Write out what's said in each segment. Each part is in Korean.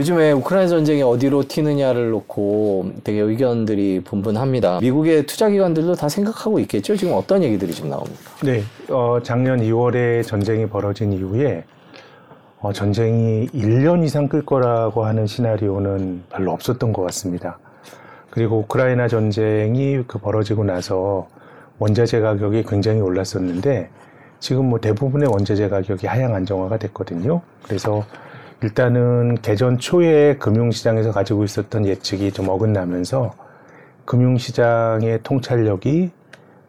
요즘에 우크라이나 전쟁이 어디로 튀느냐를 놓고 되게 의견들이 분분합니다. 미국의 투자 기관들도 다 생각하고 있겠죠. 지금 어떤 얘기들이 지금 나옵니까? 네, 어, 작년 2월에 전쟁이 벌어진 이후에 어, 전쟁이 1년 이상 끌 거라고 하는 시나리오는 별로 없었던 것 같습니다. 그리고 우크라이나 전쟁이 그 벌어지고 나서 원자재 가격이 굉장히 올랐었는데 지금 뭐 대부분의 원자재 가격이 하향 안정화가 됐거든요. 그래서 일단은 개전 초에 금융시장에서 가지고 있었던 예측이 좀 어긋나면서 금융시장의 통찰력이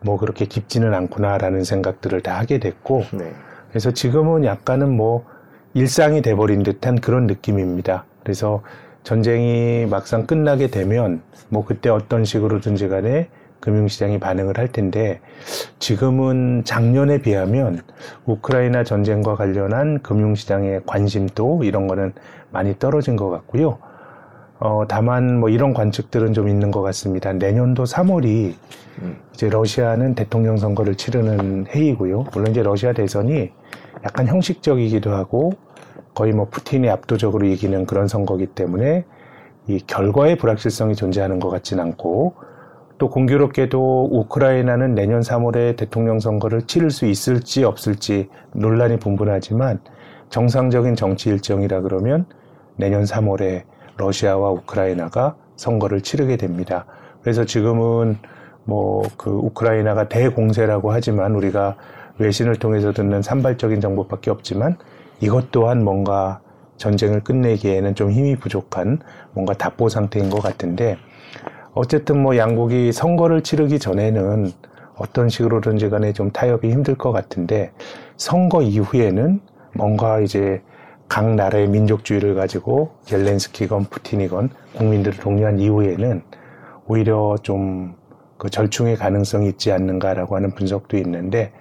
뭐 그렇게 깊지는 않구나라는 생각들을 다 하게 됐고 네. 그래서 지금은 약간은 뭐 일상이 돼버린 듯한 그런 느낌입니다. 그래서 전쟁이 막상 끝나게 되면 뭐 그때 어떤 식으로든지 간에 금융시장이 반응을 할 텐데 지금은 작년에 비하면 우크라이나 전쟁과 관련한 금융시장의 관심도 이런 거는 많이 떨어진 것 같고요. 어, 다만 뭐 이런 관측들은 좀 있는 것 같습니다. 내년도 3월이 이제 러시아는 대통령 선거를 치르는 해이고요. 물론 이제 러시아 대선이 약간 형식적이기도 하고 거의 뭐 푸틴이 압도적으로 이기는 그런 선거기 때문에 이 결과의 불확실성이 존재하는 것 같진 않고 또 공교롭게도 우크라이나는 내년 3월에 대통령 선거를 치를 수 있을지 없을지 논란이 분분하지만 정상적인 정치 일정이라 그러면 내년 3월에 러시아와 우크라이나가 선거를 치르게 됩니다. 그래서 지금은 뭐 그 우크라이나가 대공세라고 하지만 우리가 외신을 통해서 듣는 산발적인 정보밖에 없지만 이것 또한 뭔가 전쟁을 끝내기에는 좀 힘이 부족한 뭔가 답보 상태인 것 같은데 어쨌든 뭐 양국이 선거를 치르기 전에는 어떤 식으로든지 간에 좀 타협이 힘들 것 같은데 선거 이후에는 뭔가 이제 각 나라의 민족주의를 가지고 젤렌스키건 푸틴이건 국민들을 독려한 이후에는 오히려 좀 그 절충의 가능성이 있지 않는가라고 하는 분석도 있는데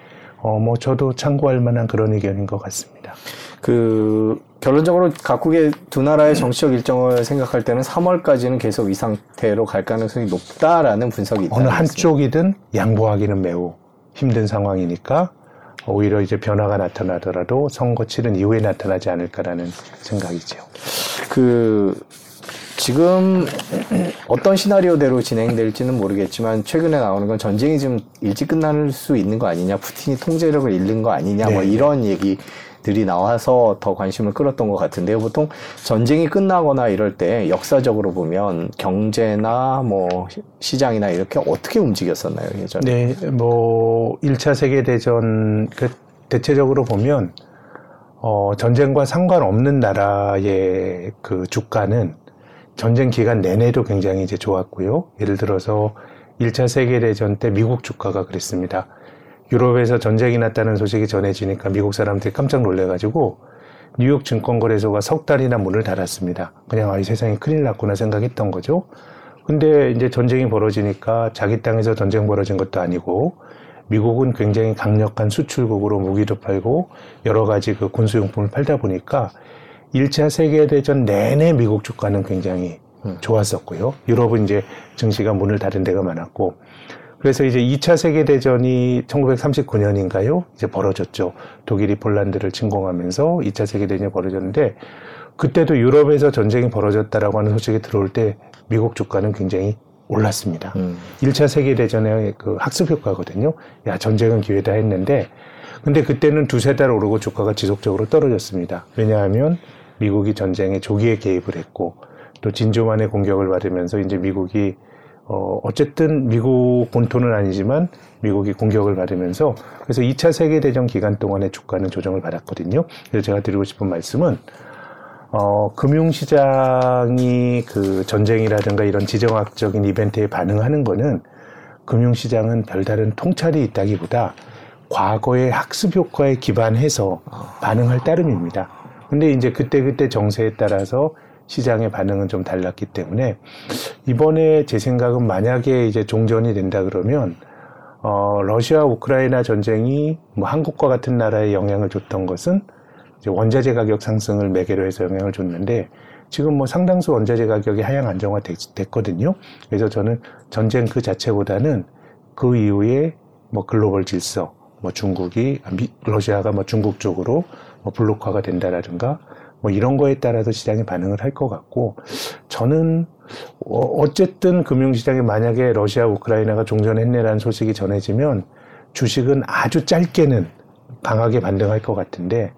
어 뭐 저도 참고할 만한 그런 의견인 것 같습니다. 그 결론적으로 각국의 두 나라의 정치적 일정을 생각할 때는 3월까지는 계속 이 상태로 갈 가능성이 높다라는 분석이 있다. 어느 한쪽이든 양보하기는 매우 힘든 상황이니까 오히려 이제 변화가 나타나더라도 선거 치른 이후에 나타나지 않을까라는 생각이죠. 그 지금 어떤 시나리오대로 진행될지는 모르겠지만 최근에 나오는 건 전쟁이 좀 일찍 끝날 수 있는 거 아니냐, 푸틴이 통제력을 잃는 거 아니냐, 뭐 네. 뭐 이런 얘기 들이 나와서 더 관심을 끌었던 것 같은데요. 보통 전쟁이 끝나거나 이럴 때 역사적으로 보면 경제나 뭐 시장이나 이렇게 어떻게 움직였었나요, 예전에? 네, 뭐 1차 세계 대전 그 대체적으로 보면 어, 전쟁과 상관없는 나라의 그 주가는 전쟁 기간 내내도 굉장히 이제 좋았고요. 예를 들어서 1차 세계 대전 때 미국 주가가 그랬습니다. 유럽에서 전쟁이 났다는 소식이 전해지니까 미국 사람들이 깜짝 놀래가지고 뉴욕 증권거래소가 석 달이나 문을 닫았습니다. 그냥 아, 이 세상이 큰일 났구나 생각했던 거죠. 근데 이제 전쟁이 벌어지니까 자기 땅에서 전쟁 벌어진 것도 아니고 미국은 굉장히 강력한 수출국으로 무기도 팔고 여러 가지 그 군수용품을 팔다 보니까 1차 세계대전 내내 미국 주가는 굉장히 음. 좋았었고요. 유럽은 이제 증시가 문을 닫은 데가 많았고 그래서 이제 2차 세계대전이 1939년인가요? 이제 벌어졌죠. 독일이 폴란드를 침공하면서 2차 세계대전이 벌어졌는데 그때도 유럽에서 전쟁이 벌어졌다라고 하는 소식이 들어올 때 미국 주가는 굉장히 올랐습니다. 음. 1차 세계대전의 그 학습 효과거든요. 야, 전쟁은 기회다 했는데 근데 그때는 두세 달 오르고 주가가 지속적으로 떨어졌습니다. 왜냐하면 미국이 전쟁에 조기에 개입을 했고 또 진주만의 공격을 받으면서 이제 미국이 어, 어쨌든 미국 본토는 아니지만 미국이 공격을 받으면서 그래서 2차 세계대전 기간 동안의 주가는 조정을 받았거든요. 그래서 제가 드리고 싶은 말씀은 어, 금융시장이 그 전쟁이라든가 이런 지정학적인 이벤트에 반응하는 거는 금융시장은 별다른 통찰이 있다기보다 과거의 학습 효과에 기반해서 반응할 따름입니다. 근데 이제 그때그때 정세에 따라서 시장의 반응은 좀 달랐기 때문에 이번에 제 생각은 만약에 이제 종전이 된다 그러면 어, 러시아 우크라이나 전쟁이 뭐 한국과 같은 나라에 영향을 줬던 것은 원자재 가격 상승을 매개로 해서 영향을 줬는데 지금 뭐 상당수 원자재 가격이 하향 안정화 됐거든요. 그래서 저는 전쟁 그 자체보다는 그 이후에 뭐 글로벌 질서, 뭐 중국이 러시아가 뭐 중국 쪽으로 뭐 블록화가 된다라든가 뭐 이런 거에 따라서 시장이 반응을 할 것 같고 저는 어, 어쨌든 금융시장에 만약에 러시아 우크라이나가 종전했네라는 소식이 전해지면 주식은 아주 짧게는 강하게 반등할 것 같은데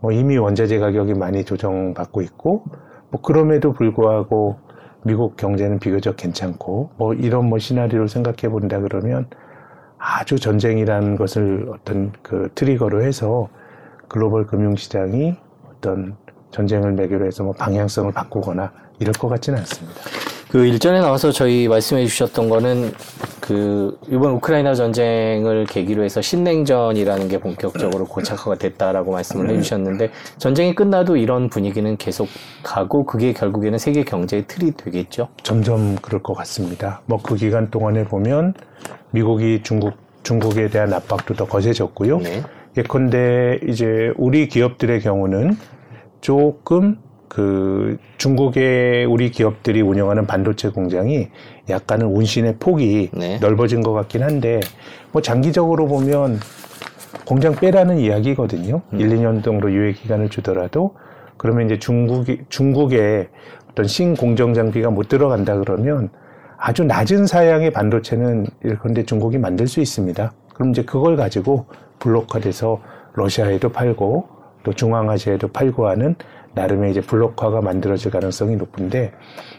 뭐 이미 원자재 가격이 많이 조정받고 있고 뭐 그럼에도 불구하고 미국 경제는 비교적 괜찮고 뭐 이런 뭐 시나리오를 생각해 본다 그러면 아주 전쟁이라는 것을 어떤 그 트리거로 해서 글로벌 금융시장이 어떤 전쟁을 매개로 해서 뭐 방향성을 바꾸거나 이럴 것 같지는 않습니다. 그 일전에 나와서 저희 말씀해 주셨던 거는 그 이번 우크라이나 전쟁을 계기로 해서 신냉전이라는 게 본격적으로 고착화가 됐다라고 말씀을 해 주셨는데 전쟁이 끝나도 이런 분위기는 계속 가고 그게 결국에는 세계 경제의 틀이 되겠죠. 점점 그럴 것 같습니다. 뭐 그 기간 동안에 보면 미국이 중국 중국에 대한 압박도 더 거세졌고요. 네. 예컨대 이제 우리 기업들의 경우는 조금 그 중국의 우리 기업들이 운영하는 반도체 공장이 약간은 운신의 폭이 네. 넓어진 것 같긴 한데 뭐 장기적으로 보면 공장 빼라는 이야기거든요. 음. 1, 2년 정도 유예 기간을 주더라도 그러면 이제 중국이 중국의 어떤 신공정 장비가 못 들어간다 그러면 아주 낮은 사양의 반도체는 예컨대 중국이 만들 수 있습니다. 그럼 이제 그걸 가지고 블록화돼서 러시아에도 팔고 또 중앙아시아에도 팔고 하는 나름의 이제 블록화가 만들어질 가능성이 높은데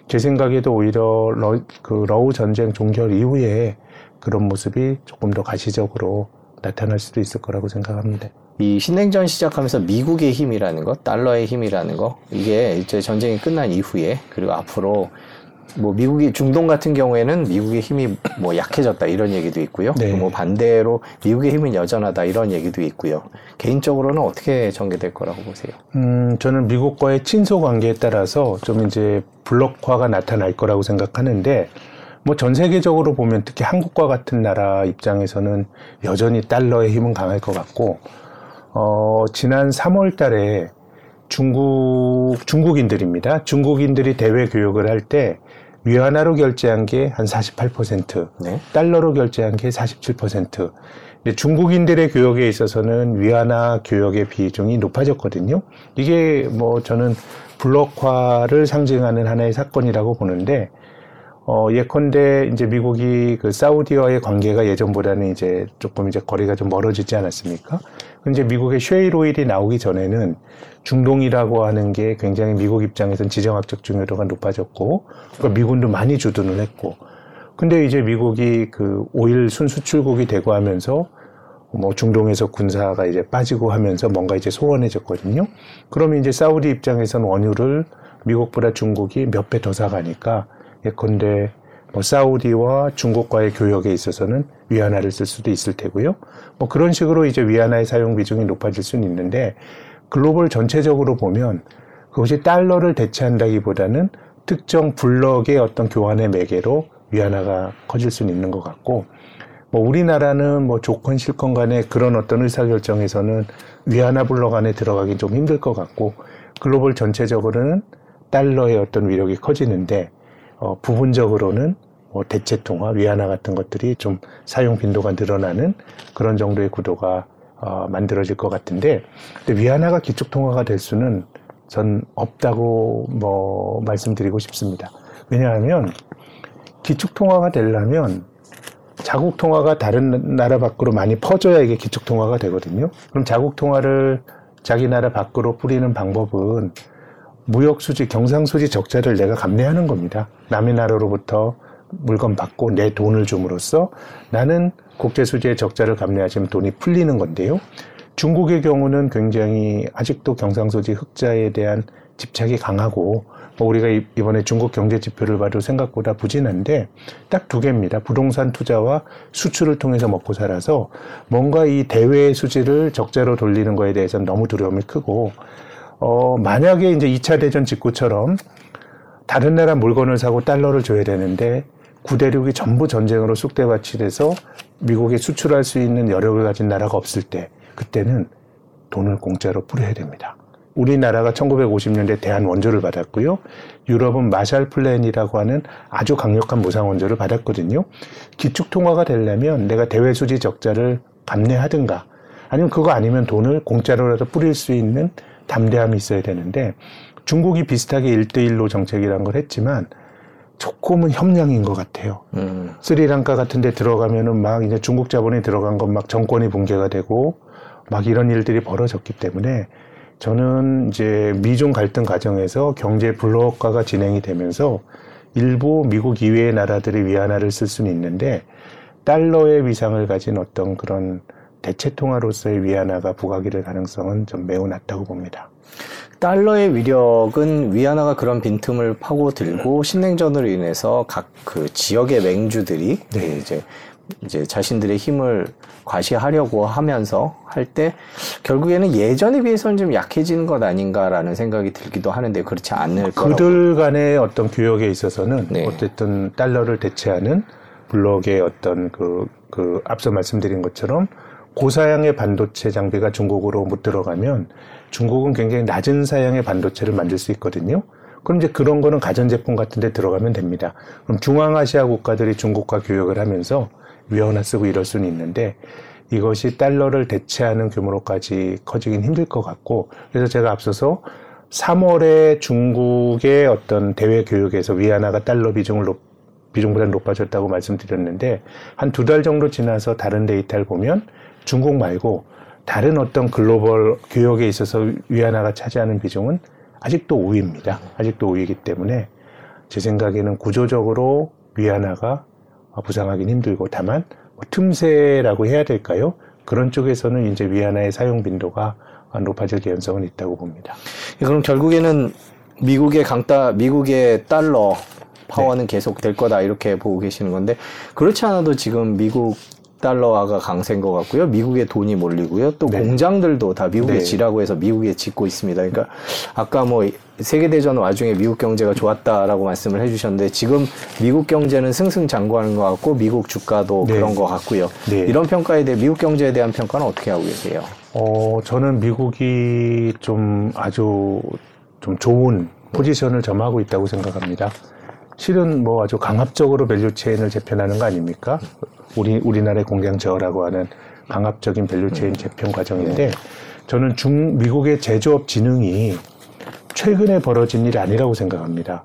제 생각에도 오히려 러, 그 러우 전쟁 종결 이후에 그런 모습이 조금 더 가시적으로 나타날 수도 있을 거라고 생각합니다. 이 신냉전 시작하면서 미국의 힘이라는 것, 달러의 힘이라는 거, 이게 이제 전쟁이 끝난 이후에 그리고 앞으로 뭐 미국이 중동 같은 경우에는 미국의 힘이 뭐 약해졌다 이런 얘기도 있고요. 네. 뭐 반대로 미국의 힘은 여전하다 이런 얘기도 있고요. 개인적으로는 어떻게 전개될 거라고 보세요? 음, 저는 미국과의 친소 관계에 따라서 좀 이제 블록화가 나타날 거라고 생각하는데, 뭐 전 세계적으로 보면 특히 한국과 같은 나라 입장에서는 여전히 달러의 힘은 강할 것 같고, 어, 지난 3월 달에 중국, 중국인들입니다. 중국인들이 대외 교역을 할 때 위안화로 결제한 게 한 48%, 네. 달러로 결제한 게 47%. 근데 중국인들의 교역에 있어서는 위안화 교역의 비중이 높아졌거든요. 이게 뭐 저는 블록화를 상징하는 하나의 사건이라고 보는데, 어, 예컨대 이제 미국이 그 사우디와의 관계가 예전보다는 이제 조금 이제 거리가 좀 멀어지지 않았습니까? 근데 미국의 쉐일 오일이 나오기 전에는 중동이라고 하는 게 굉장히 미국 입장에서는 지정학적 중요도가 높아졌고, 그러니까 미군도 많이 주둔을 했고, 근데 이제 미국이 그 오일 순수출국이 되고 하면서 뭐 중동에서 군사가 이제 빠지고 하면서 뭔가 이제 소원해졌거든요. 그러면 이제 사우디 입장에서는 원유를 미국보다 중국이 몇 배 더 사가니까 예컨대 뭐 사우디와 중국과의 교역에 있어서는 위안화를 쓸 수도 있을 테고요. 뭐 그런 식으로 이제 위안화의 사용 비중이 높아질 수는 있는데 글로벌 전체적으로 보면 그것이 달러를 대체한다기보다는 특정 블럭의 어떤 교환의 매개로 위안화가 커질 수는 있는 것 같고 뭐 우리나라는 뭐 조건 실건 간에 그런 어떤 의사결정에서는 위안화 블록 안에 들어가기 좀 힘들 것 같고 글로벌 전체적으로는 달러의 어떤 위력이 커지는데 어, 부분적으로는 뭐 대체 통화, 위안화 같은 것들이 좀 사용 빈도가 늘어나는 그런 정도의 구도가 어, 만들어질 것 같은데, 근데 위안화가 기축 통화가 될 수는 전 없다고 뭐 말씀드리고 싶습니다. 왜냐하면 기축 통화가 되려면 자국 통화가 다른 나라 밖으로 많이 퍼져야 이게 기축 통화가 되거든요. 그럼 자국 통화를 자기 나라 밖으로 뿌리는 방법은 무역 수지, 경상 수지 적자를 내가 감내하는 겁니다. 남의 나라로부터 물건 받고 내 돈을 줌으로써 나는 국제 수지의 적자를 감내하시면 돈이 풀리는 건데요. 중국의 경우는 굉장히 아직도 경상수지 흑자에 대한 집착이 강하고 뭐 우리가 이번에 중국 경제 지표를 봐도 생각보다 부진한데 딱 두 개입니다. 부동산 투자와 수출을 통해서 먹고 살아서 뭔가 이 대외 수지를 적자로 돌리는 거에 대해서는 너무 두려움이 크고 어 만약에 이제 2차 대전 직후처럼 다른 나라 물건을 사고 달러를 줘야 되는데 구대륙이 전부 전쟁으로 쑥대밭이 돼서 미국에 수출할 수 있는 여력을 가진 나라가 없을 때 그때는 돈을 공짜로 뿌려야 됩니다. 우리나라가 1950년대 대한 원조를 받았고요. 유럽은 마샬 플랜이라고 하는 아주 강력한 무상 원조를 받았거든요. 기축 통화가 되려면 내가 대외 수지 적자를 감내하든가 아니면 그거 아니면 돈을 공짜로라도 뿌릴 수 있는 담대함이 있어야 되는데 중국이 비슷하게 1대1로 정책이란 걸 했지만 조금은 협량인 것 같아요. 음. 스리랑카 같은 데 들어가면은 막 이제 중국 자본이 들어간 건 막 정권이 붕괴가 되고 막 이런 일들이 벌어졌기 때문에 저는 이제 미중 갈등 과정에서 경제 블록화가 진행이 되면서 일부 미국 이외의 나라들이 위안화를 쓸 수는 있는데 달러의 위상을 가진 어떤 그런 대체 통화로서의 위안화가 부각이 될 가능성은 좀 매우 낮다고 봅니다. 달러의 위력은 위안화가 그런 빈틈을 파고들고 신냉전으로 인해서 각 그 지역의 맹주들이 네. 이제 이제 자신들의 힘을 과시하려고 하면서 할 때 결국에는 예전에 비해서는 좀 약해지는 것 아닌가라는 생각이 들기도 하는데 그렇지 않을 거라고. 그들 간의 어떤 교역에 있어서는 네. 어쨌든 달러를 대체하는 블록의 어떤 그, 그 앞서 말씀드린 것처럼 고사양의 반도체 장비가 중국으로 못 들어가면 중국은 굉장히 낮은 사양의 반도체를 만들 수 있거든요. 그럼 이제 그런 거는 가전제품 같은 데 들어가면 됩니다. 그럼 중앙아시아 국가들이 중국과 교역을 하면서 위안화 쓰고 이럴 수는 있는데 이것이 달러를 대체하는 규모로까지 커지긴 힘들 것 같고 그래서 제가 앞서서 3월에 중국의 어떤 대외 교역에서 위안화가 달러 비중을 높, 비중보다 높아졌다고 말씀드렸는데 한 두 달 정도 지나서 다른 데이터를 보면 중국 말고 다른 어떤 글로벌 교역에 있어서 위안화가 차지하는 비중은 아직도 5위입니다. 아직도 5위이기 때문에 제 생각에는 구조적으로 위안화가 부상하기는 힘들고 다만 뭐 틈새라고 해야 될까요? 그런 쪽에서는 이제 위안화의 사용 빈도가 높아질 개연성은 있다고 봅니다. 그럼 결국에는 미국의 강따 미국의 달러 파워는 계속 될 거다 이렇게 보고 계시는 건데 그렇지 않아도 지금 미국 달러화가 강세인 것 같고요. 미국에 돈이 몰리고요. 또 네. 공장들도 다 미국에 네. 지라고 해서 미국에 짓고 있습니다. 그러니까 아까 뭐 세계대전 와중에 미국 경제가 좋았다라고 말씀을 해주셨는데 지금 미국 경제는 승승장구하는 것 같고 미국 주가도 네. 그런 것 같고요. 네. 이런 평가에 대해 미국 경제에 대한 평가는 어떻게 하고 계세요? 어, 저는 미국이 좀 아주 좀 좋은 포지션을 점하고 있다고 생각합니다. 실은 뭐 아주 강압적으로 value chain을 재편하는 거 아닙니까? 우리, 우리나라의 공장 지어라고 하는 강압적인 value chain 재편 과정인데 저는 중, 미국의 제조업 진흥이 최근에 벌어진 일이 아니라고 생각합니다.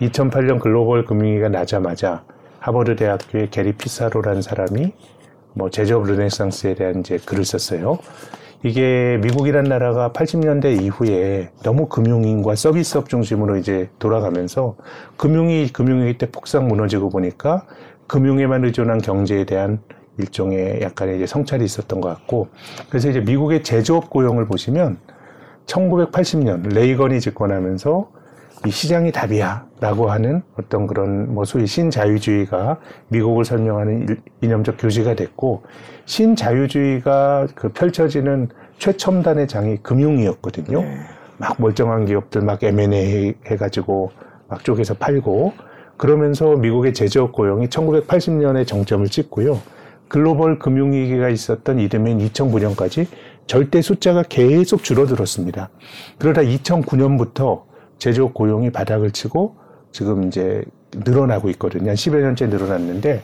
2008년 글로벌 금융위기가 나자마자 하버드 대학교의 게리 피사노라는 사람이 뭐 제조업 르네상스에 대한 이제 글을 썼어요. 이게 미국이란 나라가 80년대 이후에 너무 금융인과 서비스업 중심으로 이제 돌아가면서 금융이 금융위기 때 폭삭 무너지고 보니까 금융에만 의존한 경제에 대한 일종의 약간의 이제 성찰이 있었던 것 같고 그래서 이제 미국의 제조업 고용을 보시면 1980년 레이건이 집권하면서 이 시장이 답이야라고 하는 어떤 그런 뭐 소위 신자유주의가 미국을 설명하는 일- 이념적 교지가 됐고 신자유주의가 그 펼쳐지는 최첨단의 장이 금융이었거든요. 막 멀쩡한 기업들 막 M&A 해가지고 막 쪼개서 팔고 그러면서 미국의 제조업 고용이 1980년에 정점을 찍고요. 글로벌 금융위기가 있었던 이듬해인 2009년까지 절대 숫자가 계속 줄어들었습니다. 그러다 2009년부터 제조업 고용이 바닥을 치고 지금 이제 늘어나고 있거든요. 한 10여 년째 늘어났는데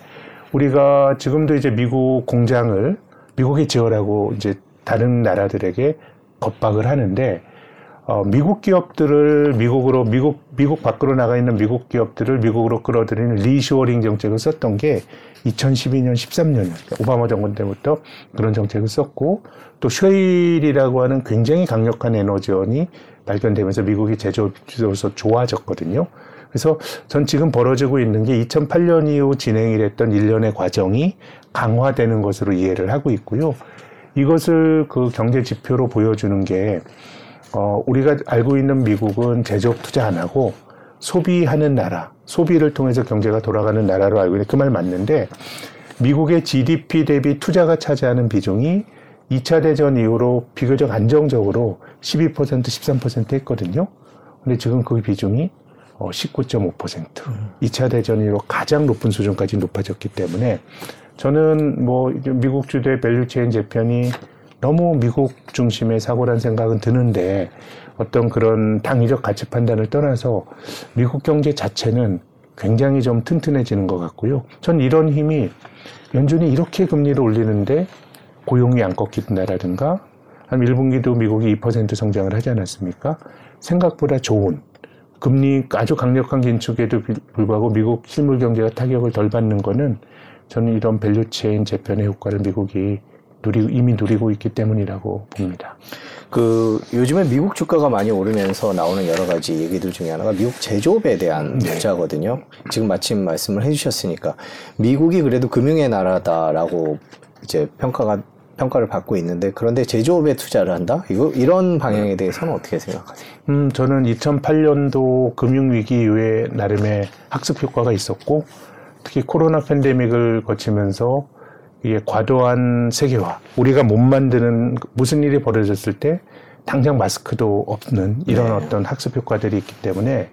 우리가 지금도 이제 미국 공장을 미국에 지어라고 이제 다른 나라들에게 겁박을 하는데 어, 미국 기업들을 미국으로 미국 미국 밖으로 나가 있는 미국 기업들을 미국으로 끌어들이는 리쇼어링 정책을 썼던 게 2012년 13년이었어요. 오바마 정권 때부터 그런 정책을 썼고 또 셰일이라고 하는 굉장히 강력한 에너지원이 발견되면서 미국이 제조업으로서 좋아졌거든요. 그래서 전 지금 벌어지고 있는 게 2008년 이후 진행이 됐던 일련의 과정이 강화되는 것으로 이해를 하고 있고요. 이것을 그 경제 지표로 보여주는 게 어, 우리가 알고 있는 미국은 제조업 투자 안 하고 소비하는 나라, 소비를 통해서 경제가 돌아가는 나라로 알고 있는데 그 말 맞는데 미국의 GDP 대비 투자가 차지하는 비중이 2차 대전 이후로 비교적 안정적으로 12% 13% 했거든요. 근데 지금 그 비중이 어, 19.5%. 2차 대전 이후로 가장 높은 수준까지 높아졌기 때문에 저는 뭐 미국 주도의 value chain 재편이 너무 미국 중심의 사고란 생각은 드는데 어떤 그런 당위적 가치 판단을 떠나서 미국 경제 자체는 굉장히 좀 튼튼해지는 것 같고요. 전 이런 힘이 연준이 이렇게 금리를 올리는데 고용이 안 꺾인다라든가 한 1분기도 미국이 2% 성장을 하지 않았습니까? 생각보다 좋은 금리 아주 강력한 긴축에도 불구하고 미국 실물 경제가 타격을 덜 받는 거는 저는 이런 value chain 재편의 효과를 미국이 누리 이미 누리고 있기 때문이라고 봅니다. 그 요즘에 미국 주가가 많이 오르면서 나오는 여러 가지 얘기들 중에 하나가 미국 제조업에 대한 네. 투자거든요. 지금 마침 말씀을 해주셨으니까 미국이 그래도 금융의 나라다라고 이제 평가가 평가를 받고 있는데 그런데 제조업에 투자를 한다? 이거 이런 방향에 대해서는 어떻게 생각하세요? 음, 저는 2008년도 금융위기 이후에 나름의 학습 효과가 있었고, 특히 코로나 팬데믹을 거치면서 이게 과도한 세계화, 우리가 못 만드는 무슨 일이 벌어졌을 때 당장 마스크도 없는 이런 네. 어떤 학습 효과들이 있기 때문에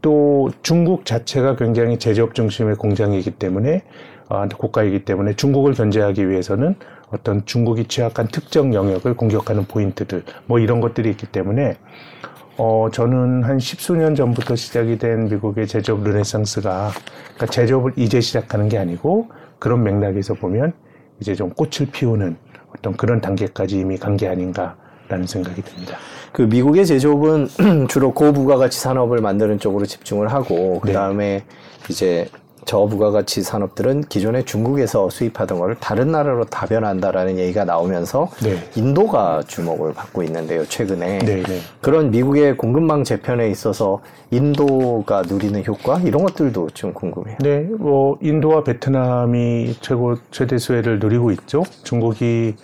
또 중국 자체가 굉장히 제조업 중심의 공장이기 때문에 아, 국가이기 때문에 중국을 견제하기 위해서는 어떤 중국이 취약한 특정 영역을 공격하는 포인트들 뭐 이런 것들이 있기 때문에 어 저는 한 십수년 전부터 시작이 된 미국의 제조업 르네상스가 그러니까 제조업을 이제 시작하는 게 아니고 그런 맥락에서 보면 이제 좀 꽃을 피우는 어떤 그런 단계까지 이미 간 게 아닌가 라는 생각이 듭니다. 그 미국의 제조업은 주로 고부가가치 산업을 만드는 쪽으로 집중을 하고 그 다음에 이제 저부가가치 산업들은 기존에 중국에서 수입하던 거를 다른 나라로 다변한다라는 얘기가 나오면서 네. 인도가 주목을 받고 있는데요 최근에 네, 네. 그런 미국의 공급망 재편에 있어서 인도가 누리는 효과 이런 것들도 좀 궁금해요. 네, 뭐 인도와 베트남이 최고 최대 수혜를 누리고 있죠. 중국이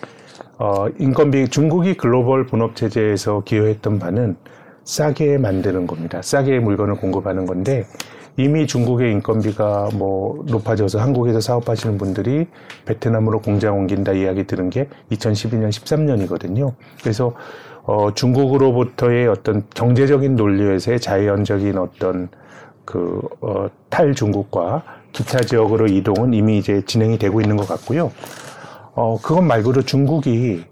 어, 인건비 중국이 글로벌 분업 체제에서 기여했던 바는 싸게 만드는 겁니다. 싸게 물건을 공급하는 건데 이미 중국의 인건비가 뭐 높아져서 한국에서 사업하시는 분들이 베트남으로 공장 옮긴다 이야기 들은 게 2012년 13년이거든요. 그래서 어, 중국으로부터의 어떤 경제적인 논리에서의 자연적인 어떤 그, 어, 탈중국과 기타 지역으로 이동은 이미 이제 진행이 되고 있는 것 같고요. 어, 그것 말고도 중국이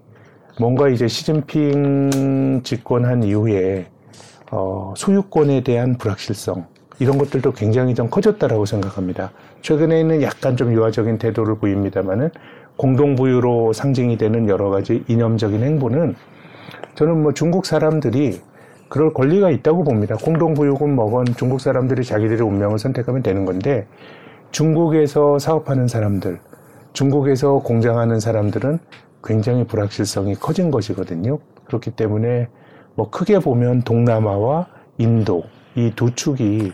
뭔가 이제 시진핑 집권한 이후에 어, 소유권에 대한 불확실성 이런 것들도 굉장히 좀 커졌다라고 생각합니다. 최근에는 약간 좀 유화적인 태도를 보입니다만은 공동부유로 상징이 되는 여러 가지 이념적인 행보는 저는 뭐 중국 사람들이 그럴 권리가 있다고 봅니다. 공동부유군 뭐건 중국 사람들이 자기들의 운명을 선택하면 되는 건데 중국에서 사업하는 사람들, 중국에서 공장하는 사람들은 굉장히 불확실성이 커진 것이거든요. 그렇기 때문에 뭐 크게 보면 동남아와 인도 이 두 축이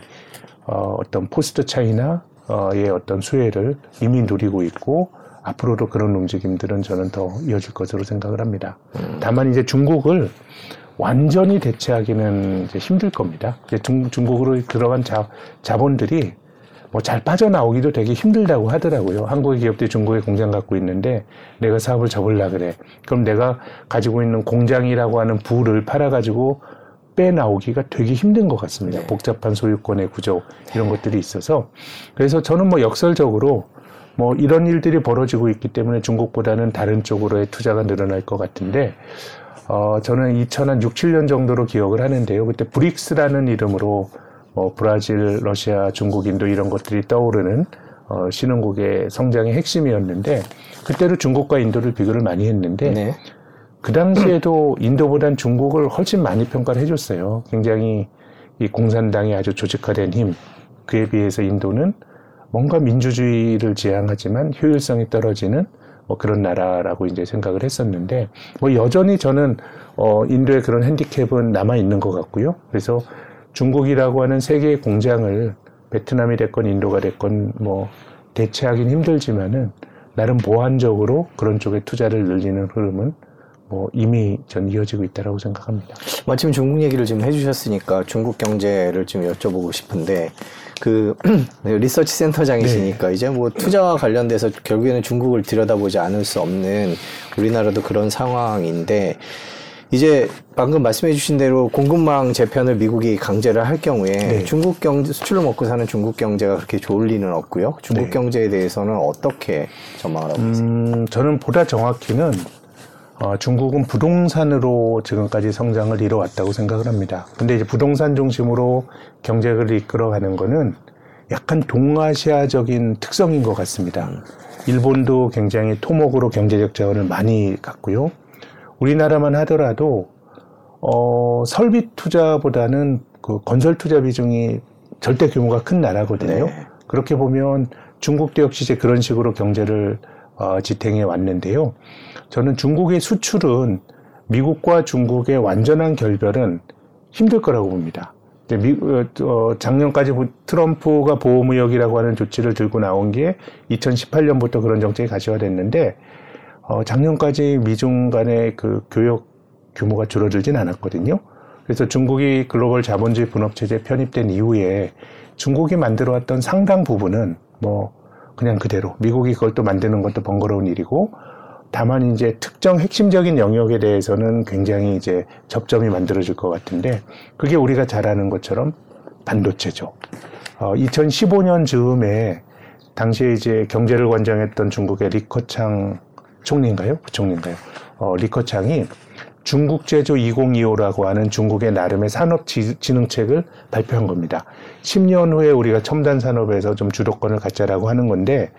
어, 어떤 포스트 차이나의 어떤 수혜를 이미 누리고 있고 앞으로도 그런 움직임들은 저는 더 이어질 것으로 생각을 합니다. 다만 이제 중국을 완전히 대체하기는 이제 힘들 겁니다. 이제 중, 중국으로 들어간 자, 자본들이 뭐 잘 빠져나오기도 되게 힘들다고 하더라고요. 한국의 기업들이 중국에 공장 갖고 있는데 내가 사업을 접을라 그래. 그럼 내가 가지고 있는 공장이라고 하는 부를 팔아가지고 빼나오기가 되게 힘든 것 같습니다. 네. 복잡한 소유권의 구조 이런 것들이 있어서 그래서 저는 뭐 역설적으로 뭐 이런 일들이 벌어지고 있기 때문에 중국보다는 다른 쪽으로의 투자가 늘어날 것 같은데 어 저는 2006, 7년 정도로 기억을 하는데요. 그때 브릭스라는 이름으로 뭐 브라질, 러시아, 중국, 인도 이런 것들이 떠오르는 어, 신흥국의 성장의 핵심이었는데 그때도 중국과 인도를 비교를 많이 했는데 네. 그 당시에도 인도보단 중국을 훨씬 많이 평가를 해줬어요. 굉장히 이 공산당이 아주 조직화된 힘 그에 비해서 인도는 뭔가 민주주의를 지향하지만 효율성이 떨어지는 뭐 그런 나라라고 이제 생각을 했었는데 뭐 여전히 저는 어 인도의 그런 핸디캡은 남아 있는 것 같고요. 그래서 중국이라고 하는 세계의 공장을 베트남이 됐건 인도가 됐건 뭐 대체하긴 힘들지만은 나름 보완적으로 그런 쪽에 투자를 늘리는 흐름은 뭐 이미 전 이어지고 있다라고 생각합니다. 마침 중국 얘기를 지금 해주셨으니까 중국 경제를 좀 여쭤보고 싶은데 그 리서치 센터장이시니까 이제 뭐 투자와 관련돼서 결국에는 중국을 들여다보지 않을 수 없는 우리나라도 그런 상황인데 이제 방금 말씀해주신 대로 공급망 재편을 미국이 강제를 할 경우에 네. 중국 경제 수출로 먹고 사는 중국 경제가 그렇게 좋을 리는 없고요. 중국 네. 경제에 대해서는 어떻게 전망을 하고 계세요? 음, 저는 보다 정확히는 어, 중국은 부동산으로 지금까지 성장을 이뤄왔다고 생각을 합니다. 근데 이제 부동산 중심으로 경제를 이끌어가는 거는 약간 동아시아적인 특성인 것 같습니다. 일본도 굉장히 토목으로 경제적 자원을 많이 갖고요. 우리나라만 하더라도 어, 설비 투자보다는 그 건설 투자 비중이 절대 규모가 큰 나라거든요. 네. 그렇게 보면 중국도 역시 이제 그런 식으로 경제를 어, 지탱해 왔는데요. 저는 중국의 수출은 미국과 중국의 완전한 결별은 힘들 거라고 봅니다. 어, 어, 작년까지 보- 트럼프가 보호무역이라고 하는 조치를 들고 나온 게 2018년부터 그런 정책이 가시화됐는데 어, 작년까지 미중 간의 그 교역 규모가 줄어들진 않았거든요. 그래서 중국이 글로벌 자본주의 분업체제에 편입된 이후에 중국이 만들어왔던 상당 부분은 뭐 그냥 그대로 미국이 그걸 또 만드는 것도 번거로운 일이고 다만 이제 특정 핵심적인 영역에 대해서는 굉장히 이제 접점이 만들어질 것 같은데 그게 우리가 잘 아는 것처럼 반도체죠. 어, 2015년 즈음에 당시에 이제 경제를 관장했던 중국의 리커창 총리인가요? 부총리인가요? 어, 리커창이 중국 제조 2025라고 하는 중국의 나름의 산업 지- 진흥책을 발표한 겁니다. 10년 후에 우리가 첨단 산업에서 좀 주도권을 갖자라고 하는 건데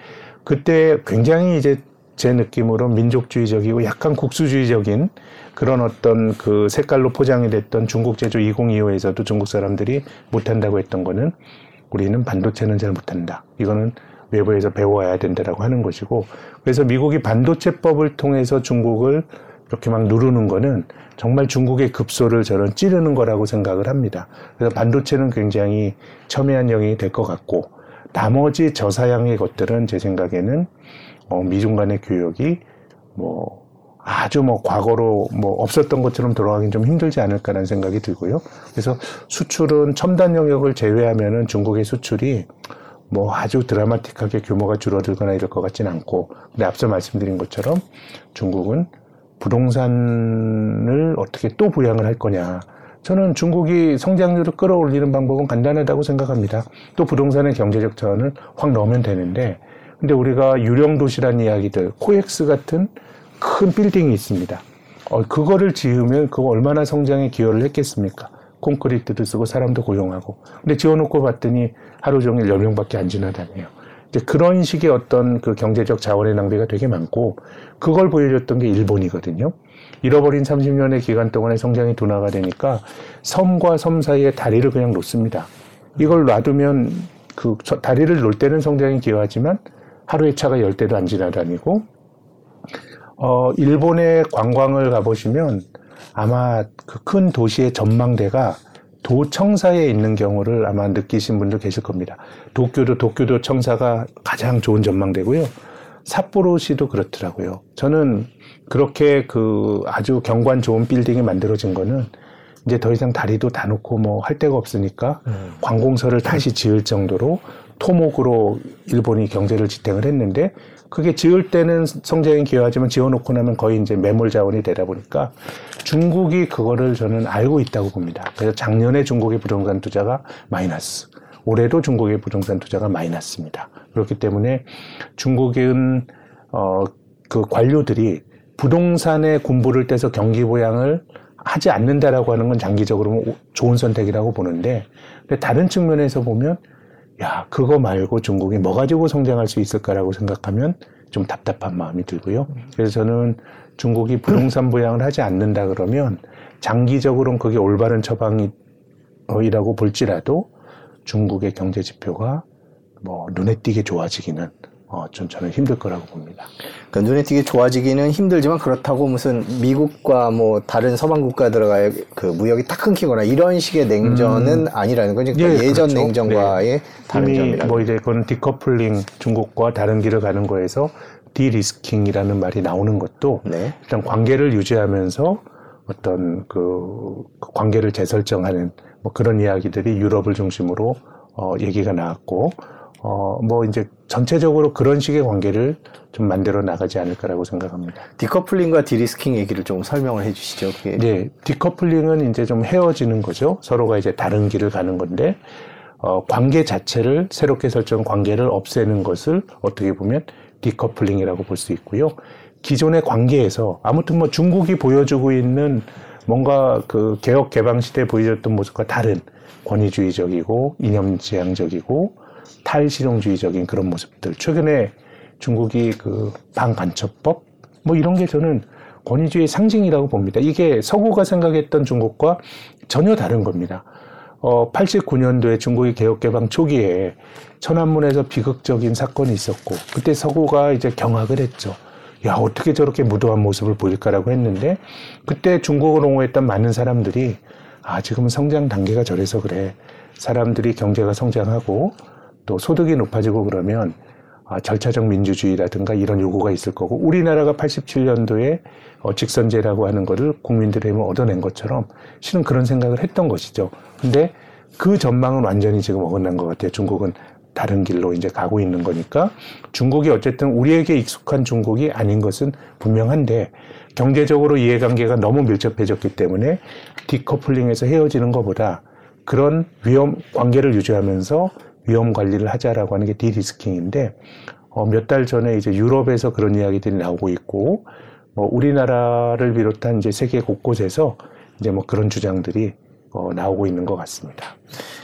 그때 굉장히 이제 제 느낌으로 민족주의적이고 약간 국수주의적인 그런 어떤 그 색깔로 포장이 됐던 중국 제조 2025에서도 중국 사람들이 못한다고 했던 거는 우리는 반도체는 잘 못한다. 이거는 외부에서 배워야 된다라고 하는 것이고 그래서 미국이 반도체법을 통해서 중국을 이렇게 막 누르는 거는 정말 중국의 급소를 저는 찌르는 거라고 생각을 합니다. 그래서 반도체는 굉장히 첨예한 영역이 될 것 같고 나머지 저사양의 것들은 제 생각에는 어, 미중 간의 교역이 뭐 아주 뭐 과거로 뭐 없었던 것처럼 돌아가긴 좀 힘들지 않을까라는 생각이 들고요. 그래서 수출은 첨단 영역을 제외하면은 중국의 수출이 뭐 아주 드라마틱하게 규모가 줄어들거나 이럴 것 같지는 않고 근데 앞서 말씀드린 것처럼 중국은 부동산을 어떻게 또 부양을 할 거냐 저는 중국이 성장률을 끌어올리는 방법은 간단하다고 생각합니다. 또 부동산의 경제적 자원을 확 넣으면 되는데 근데 우리가 유령 도시란 이야기들 코엑스 같은 큰 빌딩이 있습니다. 어, 그거를 지으면 그거 얼마나 성장에 기여를 했겠습니까? 콘크리트도 쓰고 사람도 고용하고. 근데 지어놓고 봤더니 하루 종일 10명밖에 안 지나다녀요. 이제 그런 식의 어떤 그 경제적 자원의 낭비가 되게 많고, 그걸 보여줬던 게 일본이거든요. 잃어버린 30년의 기간 동안의 성장이 둔화가 되니까 섬과 섬 사이에 다리를 그냥 놓습니다. 이걸 놔두면 그 저- 다리를 놓을 때는 성장이 기여하지만 하루에 차가 열 대도 안 지나다니고 어, 일본의 관광을 가보시면 아마 그 큰 도시의 전망대가 도청사에 있는 경우를 아마 느끼신 분들 계실 겁니다. 도쿄도 도쿄도 청사가 가장 좋은 전망대고요. 삿포로시도 그렇더라고요. 저는 그렇게 그 아주 경관 좋은 빌딩이 만들어진 거는 이제 더 이상 다리도 다 놓고 뭐 할 데가 없으니까 관공서를 다시 지을 정도로 토목으로 일본이 경제를 지탱을 했는데 그게 지을 때는 성장이 기여하지만 지어놓고 나면 거의 이제 매몰 자원이 되다 보니까 중국이 그거를 저는 알고 있다고 봅니다. 그래서 작년에 중국의 부동산 투자가 마이너스, 올해도 중국의 부동산 투자가 마이너스입니다. 그렇기 때문에 중국은 어, 그 관료들이 부동산의 군부를 떼서 경기 부양을 하지 않는다라고 하는 건 장기적으로 좋은 선택이라고 보는데, 다른 측면에서 보면, 야, 그거 말고 중국이 뭐 가지고 성장할 수 있을까라고 생각하면 좀 답답한 마음이 들고요. 그래서 저는 중국이 부동산 부양을 하지 않는다 그러면 장기적으로는 그게 올바른 처방이라고 볼지라도 중국의 경제 지표가 뭐 눈에 띄게 좋아지기는 어, 좀 저는 힘들 거라고 봅니다. 그러니까 눈에 띄게 좋아지기는 힘들지만 그렇다고 무슨 미국과 뭐 다른 서방 국가들과의 그 무역이 딱 끊기거나 이런 식의 냉전은 아니라는 거죠. 그러니까 예, 예, 전 그렇죠. 냉전과의 다른 이미 점이라는 뭐 이제 그건 디커플링 중국과 다른 길을 가는 거에서 de-risking이라는 말이 나오는 것도 네. 일단 관계를 유지하면서 어떤 그, 그 관계를 재설정하는 뭐 그런 이야기들이 유럽을 중심으로 어, 얘기가 나왔고 어, 뭐 이제 전체적으로 그런 식의 관계를 좀 만들어 나가지 않을까라고 생각합니다. decoupling과 de-risking 얘기를 좀 설명을 해 주시죠. 그게 네, decoupling은 이제 좀 헤어지는 거죠. 서로가 이제 다른 길을 가는 건데, 어, 관계 자체를 새롭게 설정 관계를 없애는 것을 어떻게 보면 디커플링이라고 볼 수 있고요. 기존의 관계에서 아무튼 뭐 중국이 보여주고 있는 뭔가 그 개혁 개방 시대에 보여줬던 모습과 다른 권위주의적이고 이념지향적이고 탈실용주의적인 그런 모습들. 최근에 중국이 그 반간첩법 뭐 이런 게 저는 권위주의 상징이라고 봅니다. 이게 서구가 생각했던 중국과 전혀 다른 겁니다. 어, 89년도에 중국의 개혁개방 초기에 천안문에서 비극적인 사건이 있었고, 그때 서구가 이제 경악을 했죠. 야, 어떻게 저렇게 무도한 모습을 보일까라고 했는데, 그때 중국을 옹호했던 많은 사람들이, 아, 지금은 성장 단계가 저래서 그래. 사람들이 경제가 성장하고, 또 소득이 높아지고 그러면, 아, 절차적 민주주의라든가 이런 요구가 있을 거고, 우리나라가 87년도에 어, 직선제라고 하는 거를 국민들의 힘을 얻어낸 것처럼 실은 그런 생각을 했던 것이죠. 근데 그 전망은 완전히 지금 어긋난 것 같아요. 중국은 다른 길로 이제 가고 있는 거니까 중국이 어쨌든 우리에게 익숙한 중국이 아닌 것은 분명한데 경제적으로 이해관계가 너무 밀접해졌기 때문에 디커플링에서 헤어지는 것보다 그런 위험 관계를 유지하면서 위험 관리를 하자라고 하는 게 디리스킹인데 어, 몇 달 전에 이제 유럽에서 그런 이야기들이 나오고 있고 뭐 우리나라를 비롯한 이제 세계 곳곳에서 이제 뭐 그런 주장들이 어, 나오고 있는 것 같습니다.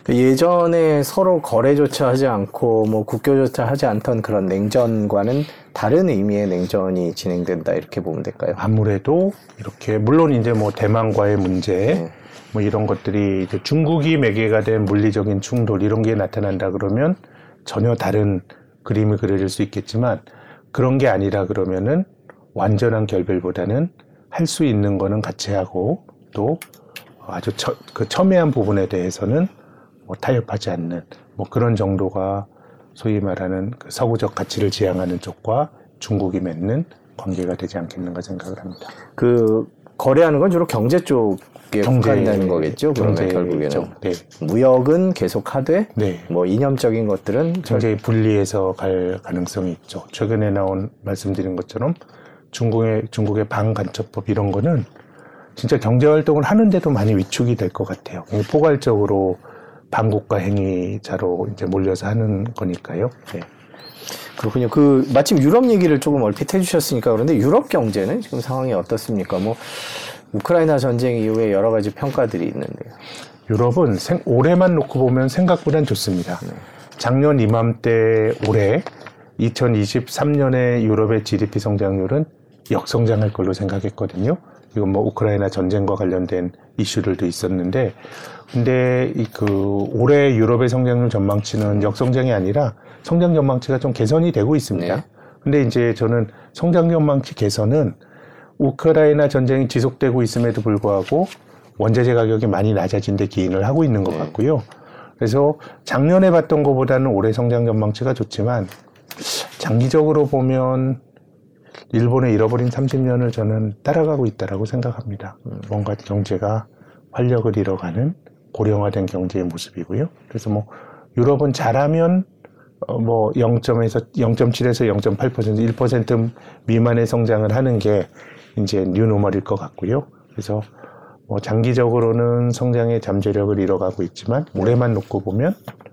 그 예전에 서로 거래조차 하지 않고 뭐 국교조차 하지 않던 그런 냉전과는 다른 의미의 냉전이 진행된다 이렇게 보면 될까요? 아무래도 이렇게 물론 이제 뭐 대만과의 문제 네. 뭐 이런 것들이 이제 중국이 매개가 된 물리적인 충돌 이런 게 나타난다 그러면 전혀 다른 그림이 그려질 수 있겠지만 그런 게 아니라 그러면은 완전한 결별보다는 할 수 있는 거는 같이 하고 또 아주 처, 그 첨예한 부분에 대해서는 뭐 타협하지 않는 뭐 그런 정도가 소위 말하는 그 서구적 가치를 지향하는 쪽과 중국이 맺는 관계가 되지 않겠는가 생각을 합니다. 그 거래하는 건 주로 경제 쪽에 국한되는 거겠죠. 경제 결국에는 쪽, 네. 무역은 계속 하되 네. 뭐 이념적인 것들은 굉장히 분리해서 갈 가능성이 있죠. 최근에 나온 말씀드린 것처럼 중국의 중국의 방간첩법 이런 거는 진짜 경제 활동을 하는데도 많이 위축이 될 것 같아요. 포괄적으로 반국가 행위자로 이제 몰려서 하는 거니까요. 네. 그렇군요. 그 마침 유럽 얘기를 조금 얼핏 해주셨으니까 그런데 유럽 경제는 지금 상황이 어떻습니까? 뭐 우크라이나 전쟁 이후에 여러 가지 평가들이 있는데요. 유럽은 생, 올해만 놓고 보면 생각보단 좋습니다. 작년 이맘때 올해 2023년에 유럽의 GDP 성장률은 역성장할 걸로 생각했거든요. 이건 뭐 우크라이나 전쟁과 관련된 이슈들도 있었는데, 근데 이 그 올해 유럽의 성장률 전망치는 역성장이 아니라 성장 전망치가 좀 개선이 되고 있습니다. 네. 근데 이제 저는 성장 전망치 개선은 우크라이나 전쟁이 지속되고 있음에도 불구하고 원자재 가격이 많이 낮아진 데 기인을 하고 있는 것 같고요. 그래서 작년에 봤던 것보다는 올해 성장 전망치가 좋지만 장기적으로 보면 일본의 잃어버린 30년을 저는 따라가고 있다라고 생각합니다. 뭔가 경제가 활력을 잃어가는 고령화된 경제의 모습이고요. 그래서 뭐 유럽은 잘하면 어, 뭐 0.에서 0.7에서 0.8% 1% 미만의 성장을 하는 게 이제 뉴노멀일 것 같고요. 그래서 뭐 장기적으로는 성장의 잠재력을 잃어가고 있지만 올해만 놓고 보면 어,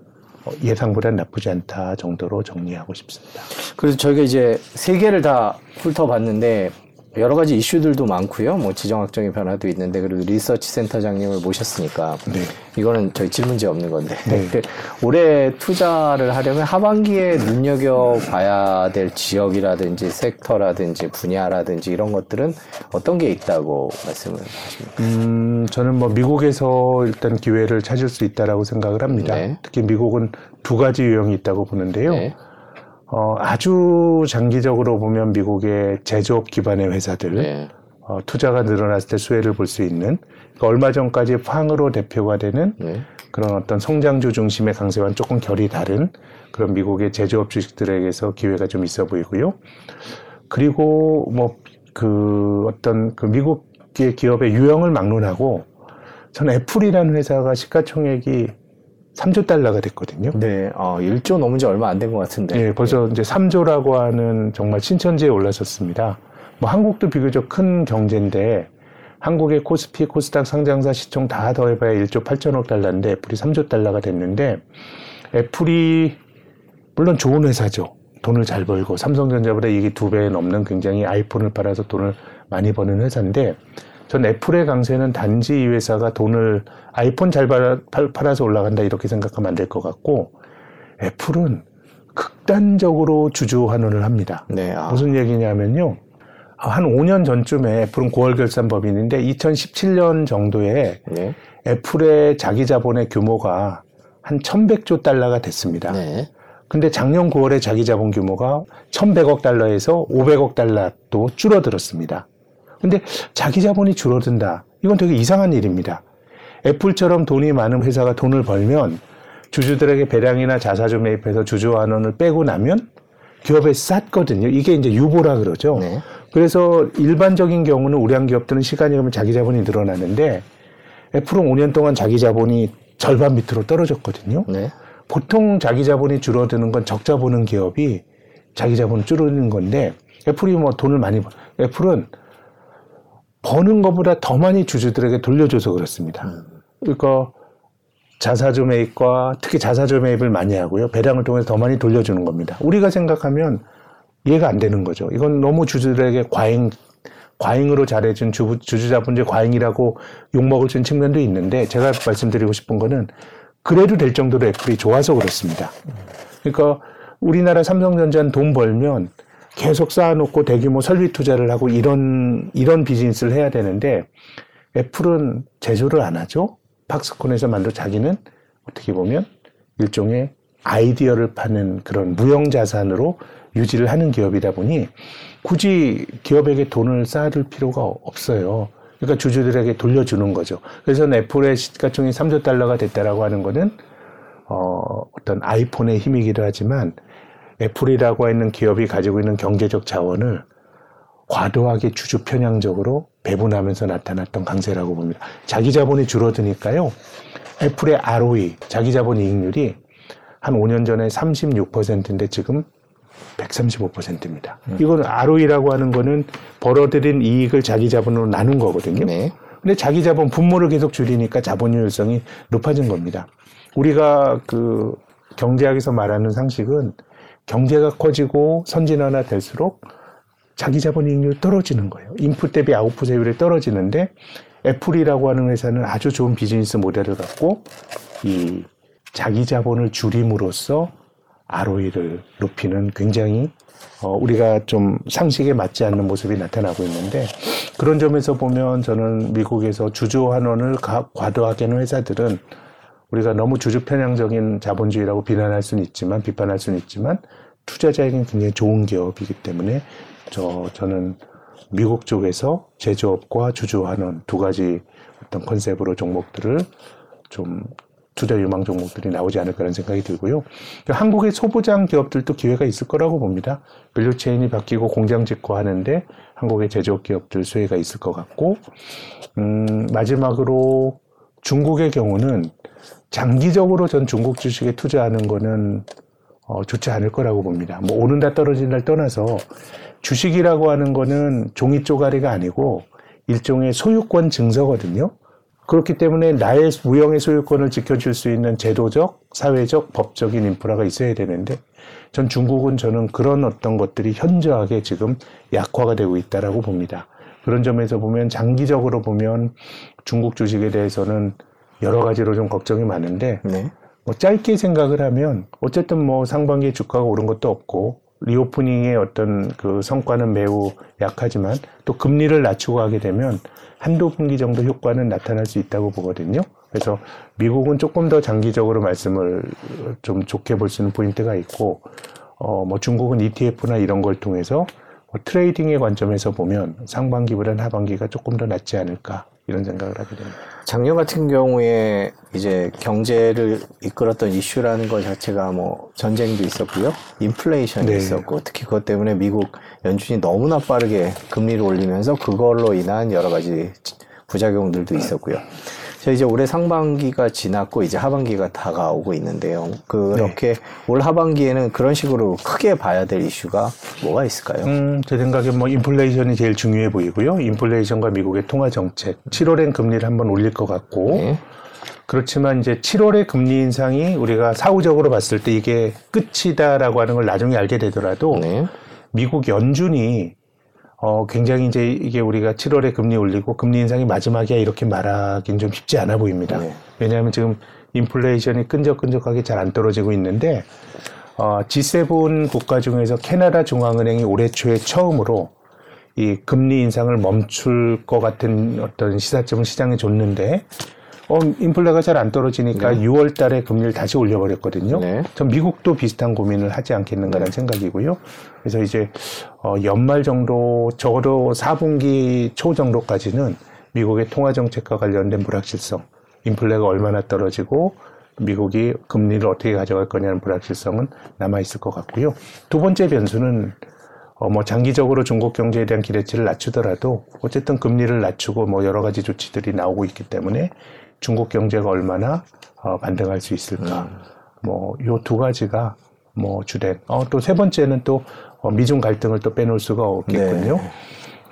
예상보다 나쁘지 않다 정도로 정리하고 싶습니다. 그래서 저희가 이제 세 개를 다 훑어봤는데 여러 가지 이슈들도 많고요. 뭐 지정학적인 변화도 있는데 그리고 리서치 센터장님을 모셨으니까 네. 이거는 저희 질문지 없는 건데 네. 그 올해 투자를 하려면 하반기에 눈여겨 봐야 될 지역이라든지 섹터라든지 분야라든지 이런 것들은 어떤 게 있다고 말씀을 하십니까? 음, 저는 뭐 미국에서 일단 기회를 찾을 수 있다라고 생각을 합니다. 네. 특히 미국은 두 가지 유형이 있다고 보는데요. 네. 어, 아주 장기적으로 보면 미국의 제조업 기반의 회사들, 네. 어, 투자가 늘어났을 때 수혜를 볼 수 있는 그러니까 얼마 전까지 팡으로 대표가 되는 네. 그런 어떤 성장주 중심의 강세와는 조금 결이 다른 그런 미국의 제조업 주식들에게서 기회가 좀 있어 보이고요. 그리고 뭐 그 어떤 그 미국의 기업의 유형을 막론하고 저는 애플이라는 회사가 시가총액이 3조 달러가 됐거든요. 네. 어, 1조 넘은 지 얼마 안 된 것 같은데. 예, 벌써 이제 3조라고 하는 정말 신천지에 올라섰습니다. 뭐 한국도 비교적 큰 경제인데 한국의 코스피, 코스닥 상장사 시총 다 더해봐야 1조 8천억 달러인데 애플이 3조 달러가 됐는데 애플이 물론 좋은 회사죠. 돈을 잘 벌고 삼성전자보다 이게 두배 넘는 굉장히 아이폰을 팔아서 돈을 많이 버는 회사인데 전 애플의 강세는 단지 이 회사가 돈을 아이폰 잘 팔아, 팔아서 올라간다 이렇게 생각하면 안 될 것 같고 애플은 극단적으로 주주 환원을 합니다. 네. 아, 무슨 얘기냐면요. 한 5년 전쯤에 애플은 9월 결산 법인인데 2017년 정도에 네. 애플의 자기 자본의 규모가 한 1100조 달러가 됐습니다. 네. 근데 작년 9월에 자기 자본 규모가 1100억 달러에서 500억 달러도 줄어들었습니다. 근데 자기 자본이 줄어든다. 이건 되게 이상한 일입니다. 애플처럼 돈이 많은 회사가 돈을 벌면 주주들에게 배당이나 자사주 매입해서 주주 환원을 빼고 나면 기업에 쌌거든요. 이게 이제 유보라 그러죠. 네. 그래서 일반적인 경우는 우량 기업들은 시간이 가면 자기 자본이 늘어나는데 애플은 5년 동안 자기 자본이 절반 밑으로 떨어졌거든요. 네. 보통 자기 자본이 줄어드는 건 적자 보는 기업이 자기 자본을 줄어드는 건데 애플이 뭐 돈을 많이 버 애플은 버는 것보다 더 많이 주주들에게 돌려줘서 그렇습니다. 그러니까 자사주 매입과 특히 자사주 매입을 많이 하고요. 배당을 통해서 더 많이 돌려주는 겁니다. 우리가 생각하면 이해가 안 되는 거죠. 이건 너무 주주들에게 과잉 과잉으로 잘해준 주, 주주자본주의 과잉이라고 욕먹을 수 있는 측면도 있는데 제가 말씀드리고 싶은 거는 그래도 될 정도로 애플이 좋아서 그렇습니다. 그러니까 우리나라 삼성전자는 돈 벌면 계속 쌓아놓고 대규모 설비 투자를 하고 이런 이런 비즈니스를 해야 되는데 애플은 제조를 안 하죠. 팍스콘에서 만든 자기는 어떻게 보면 일종의 아이디어를 파는 그런 무형 자산으로 유지를 하는 기업이다 보니 굳이 기업에게 돈을 쌓아둘 필요가 없어요. 그러니까 주주들에게 돌려주는 거죠. 그래서 애플의 시가총액이 3조 달러가 됐다라고 하는 거는 어, 어떤 아이폰의 힘이기도 하지만 애플이라고 하는 기업이 가지고 있는 경제적 자원을 과도하게 주주 편향적으로 배분하면서 나타났던 강세라고 봅니다. 자기 자본이 줄어드니까요. 애플의 ROE, 자기 자본 이익률이 한 5년 전에 36%인데 지금 135%입니다. 음. 이건 ROE라고 하는 거는 벌어들인 이익을 자기 자본으로 나눈 거거든요. 네. 근데 자기 자본 분모를 계속 줄이니까 자본 효율성이 높아진 겁니다. 우리가 그 경제학에서 말하는 상식은 경제가 커지고 선진화나 될수록 자기 자본 이익률이 떨어지는 거예요. 인풋 대비 아웃풋 효율이 떨어지는데 애플이라고 하는 회사는 아주 좋은 비즈니스 모델을 갖고 이 자기 자본을 줄임으로써 ROE를 높이는 굉장히 어, 우리가 좀 상식에 맞지 않는 모습이 나타나고 있는데 그런 점에서 보면 저는 미국에서 주주 환원을 가, 과도하게 하는 회사들은 우리가 너무 주주 편향적인 자본주의라고 비난할 수는 있지만 비판할 수는 있지만 투자자에게는 굉장히 좋은 기업이기 때문에 저 저는 미국 쪽에서 제조업과 주주 환원 두 가지 어떤 컨셉으로 종목들을 좀 투자 유망 종목들이 나오지 않을까라는 생각이 들고요. 한국의 소부장 기업들도 기회가 있을 거라고 봅니다. value chain이 바뀌고 공장 짓고 하는데 한국의 제조업 기업들 수혜가 있을 것 같고, 음, 마지막으로 중국의 경우는 장기적으로 전 중국 주식에 투자하는 거는 어, 좋지 않을 거라고 봅니다. 뭐 오른다 떨어진다를 떠나서 주식이라고 하는 거는 종이 쪼가리가 아니고 일종의 소유권 증서거든요. 그렇기 때문에 나의 무형의 소유권을 지켜줄 수 있는 제도적, 사회적, 법적인 인프라가 있어야 되는데 전 중국은 저는 그런 어떤 것들이 현저하게 지금 약화가 되고 있다라고 봅니다. 그런 점에서 보면 장기적으로 보면 중국 주식에 대해서는 여러 가지로 좀 걱정이 많은데 네. 뭐 짧게 생각을 하면 어쨌든 뭐 상반기에 주가가 오른 것도 없고 reopening의 어떤 그 성과는 매우 약하지만 또 금리를 낮추고 하게 되면 한두 분기 정도 효과는 나타날 수 있다고 보거든요. 그래서 미국은 조금 더 장기적으로 말씀을 좀 좋게 볼 수 있는 포인트가 있고, 어, 뭐 중국은 ETF나 이런 걸 통해서 뭐 트레이딩의 관점에서 보면 상반기보다는 하반기가 조금 더 낫지 않을까 이런 생각을 하게 됩니다. 작년 같은 경우에 이제 경제를 이끌었던 이슈라는 것 자체가 뭐 전쟁도 있었고요. 인플레이션이 네. 있었고 특히 그것 때문에 미국 연준이 너무나 빠르게 금리를 올리면서 그걸로 인한 여러 가지 부작용들도 있었고요. 자, 이제 올해 상반기가 지났고 이제 하반기가 다가오고 있는데요. 그렇게 올 하반기에는 그런 식으로 크게 봐야 될 이슈가 뭐가 있을까요? 음, 제 생각에 뭐 인플레이션이 제일 중요해 보이고요. 인플레이션과 미국의 통화 정책. 7월엔 금리를 한번 올릴 것 같고, 네. 그렇지만 이제 7월의 금리 인상이 우리가 사후적으로 봤을 때 이게 끝이다라고 하는 걸 나중에 알게 되더라도 네. 미국 연준이 어 굉장히 이제 이게 우리가 7월에 금리 올리고 금리 인상이 마지막이야 이렇게 말하기는 좀 쉽지 않아 보입니다. 네. 왜냐하면 지금 인플레이션이 끈적끈적하게 잘 안 떨어지고 있는데 어 G7 국가 중에서 캐나다 중앙은행이 올해 초에 처음으로 이 금리 인상을 멈출 것 같은 어떤 시사점을 시장에 줬는데 어, 인플레가 잘 안 떨어지니까 6월 달에 금리를 다시 올려버렸거든요. 네. 전 미국도 비슷한 고민을 하지 않겠는가라는 생각이고요. 그래서 이제 어, 연말 정도 적어도 4분기 초 정도까지는 미국의 통화 정책과 관련된 불확실성, 인플레가 얼마나 떨어지고 미국이 금리를 어떻게 가져갈 거냐는 불확실성은 남아 있을 것 같고요. 두 번째 변수는 어, 뭐 장기적으로 중국 경제에 대한 기대치를 낮추더라도 어쨌든 금리를 낮추고 뭐 여러 가지 조치들이 나오고 있기 때문에 중국 경제가 얼마나 어, 반등할 수 있을까. 뭐요 두 가지가 뭐 주된. 어, 또 세 번째는 또 어, 미중 갈등을 또 빼놓을 수가 없겠군요.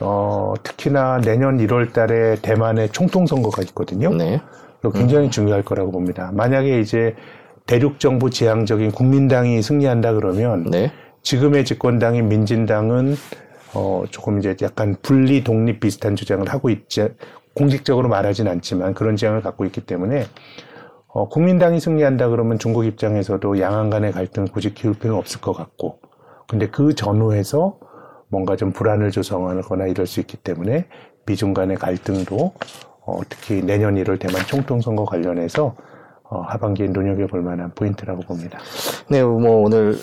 어, 특히나 내년 1월 달에 대만에 총통 선거가 있거든요. 네. 이거 굉장히 중요할 거라고 봅니다. 만약에 이제 대륙 정부 지향적인 국민당이 승리한다 그러면 네. 지금의 집권당인 민진당은 어 조금 이제 약간 분리 독립 비슷한 주장을 하고 있지 공식적으로 말하진 않지만 그런 지향을 갖고 있기 때문에 어 국민당이 승리한다 그러면 중국 입장에서도 양안 간의 갈등을 굳이 키울 필요는 없을 것 같고 근데 그 전후에서 뭔가 좀 불안을 조성하거나 이럴 수 있기 때문에 미중 간의 갈등도 어 특히 내년 1월 대만 총통 선거 관련해서 어 하반기에 눈여겨볼 만한 포인트라고 봅니다. 네, 뭐 오늘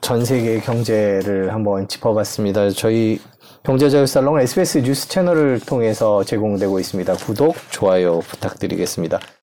전 세계 경제를 한번 짚어봤습니다. 저희 경제자유살롱은 SBS 뉴스 채널을 통해서 제공되고 있습니다. 구독, 좋아요 부탁드리겠습니다.